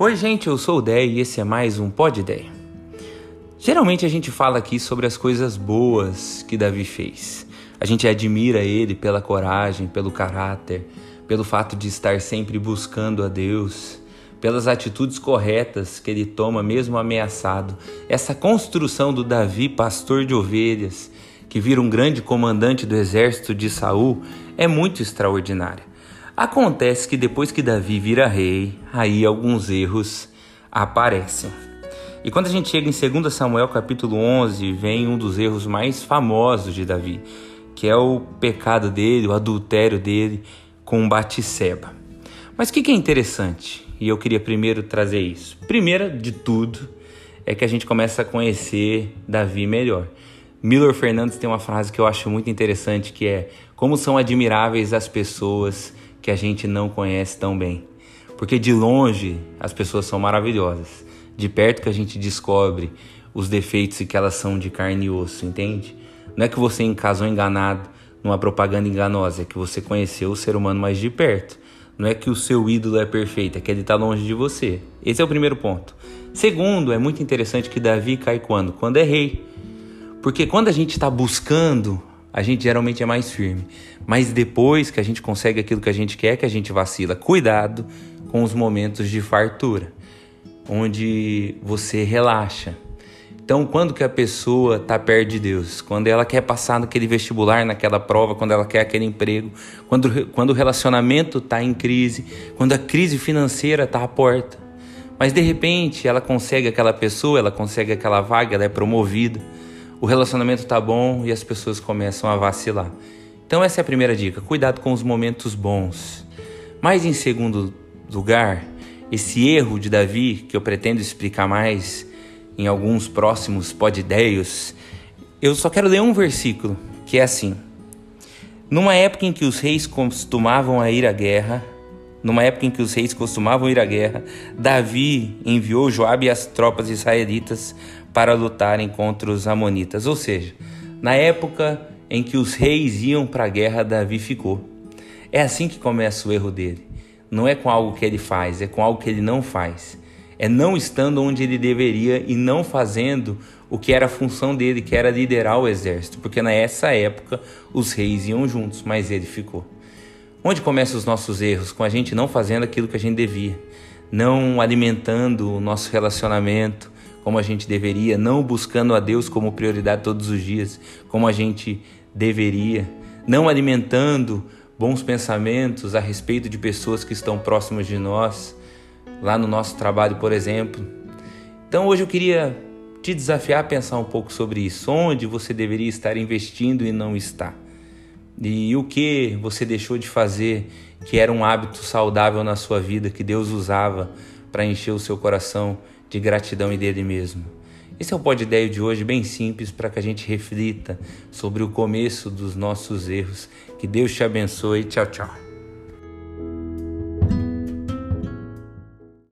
Oi, gente, eu sou o Dé e esse é mais um Pod Ideia. Geralmente a gente fala aqui sobre as coisas boas que Davi fez. A gente admira ele pela coragem, pelo caráter, pelo fato de estar sempre buscando a Deus, pelas atitudes corretas que ele toma mesmo ameaçado. Essa construção do Davi, pastor de ovelhas, que vira um grande comandante do exército de Saul, é muito extraordinária. Acontece que depois que Davi vira rei, aí alguns erros aparecem. E quando a gente chega em 2 Samuel capítulo 11, vem um dos erros mais famosos de Davi, que é o pecado dele, o adultério dele com Batisseba. Mas o que, que é interessante? E eu queria primeiro trazer isso. Primeira de tudo é que a gente começa a conhecer Davi melhor. Miller Fernandes tem uma frase que eu acho muito interessante que é como são admiráveis as pessoas que a gente não conhece tão bem. Porque de longe as pessoas são maravilhosas, de perto que a gente descobre os defeitos e que elas são de carne e osso, entende? Não é que você casou enganado numa propaganda enganosa, é que você conheceu o ser humano mais de perto. Não é que o seu ídolo é perfeito, é que ele está longe de você. Esse é o primeiro ponto. Segundo, é muito interessante que Davi cai quando? Quando é rei. Porque quando a gente está buscando a gente geralmente é mais firme. Mas depois que a gente consegue aquilo que a gente quer, que a gente vacila. Cuidado com os momentos de fartura, onde você relaxa. Então, quando que a pessoa está perto de Deus? Quando ela quer passar naquele vestibular, naquela prova, quando ela quer aquele emprego, quando, quando o relacionamento está em crise, quando a crise financeira está à porta. Mas de repente ela consegue aquela pessoa, ela consegue aquela vaga, ela é promovida o relacionamento tá bom e as pessoas começam a vacilar. Então essa é a primeira dica, cuidado com os momentos bons. Mas em segundo lugar, esse erro de Davi, que eu pretendo explicar mais em alguns próximos podideios, eu só quero ler um versículo, que é assim: Numa época em que os reis costumavam ir à guerra, numa época em que os reis costumavam ir à guerra, Davi enviou Joabe e as tropas israelitas para lutarem contra os amonitas. Ou seja, na época em que os reis iam para a guerra, Davi ficou. É assim que começa o erro dele. Não é com algo que ele faz, é com algo que ele não faz. É não estando onde ele deveria e não fazendo o que era a função dele, que era liderar o exército, porque nessa época os reis iam juntos, mas ele ficou. Onde começam os nossos erros? Com a gente não fazendo aquilo que a gente devia, não alimentando o nosso relacionamento, como a gente deveria, não buscando a Deus como prioridade todos os dias, como a gente deveria, não alimentando bons pensamentos a respeito de pessoas que estão próximas de nós, lá no nosso trabalho, por exemplo. Então hoje eu queria te desafiar a pensar um pouco sobre isso, onde você deveria estar investindo e não está. E o que você deixou de fazer que era um hábito saudável na sua vida que Deus usava para encher o seu coração de gratidão e dele mesmo. Esse é o Pod Ideia de hoje, bem simples, para que a gente reflita sobre o começo dos nossos erros. Que Deus te abençoe. Tchau, tchau.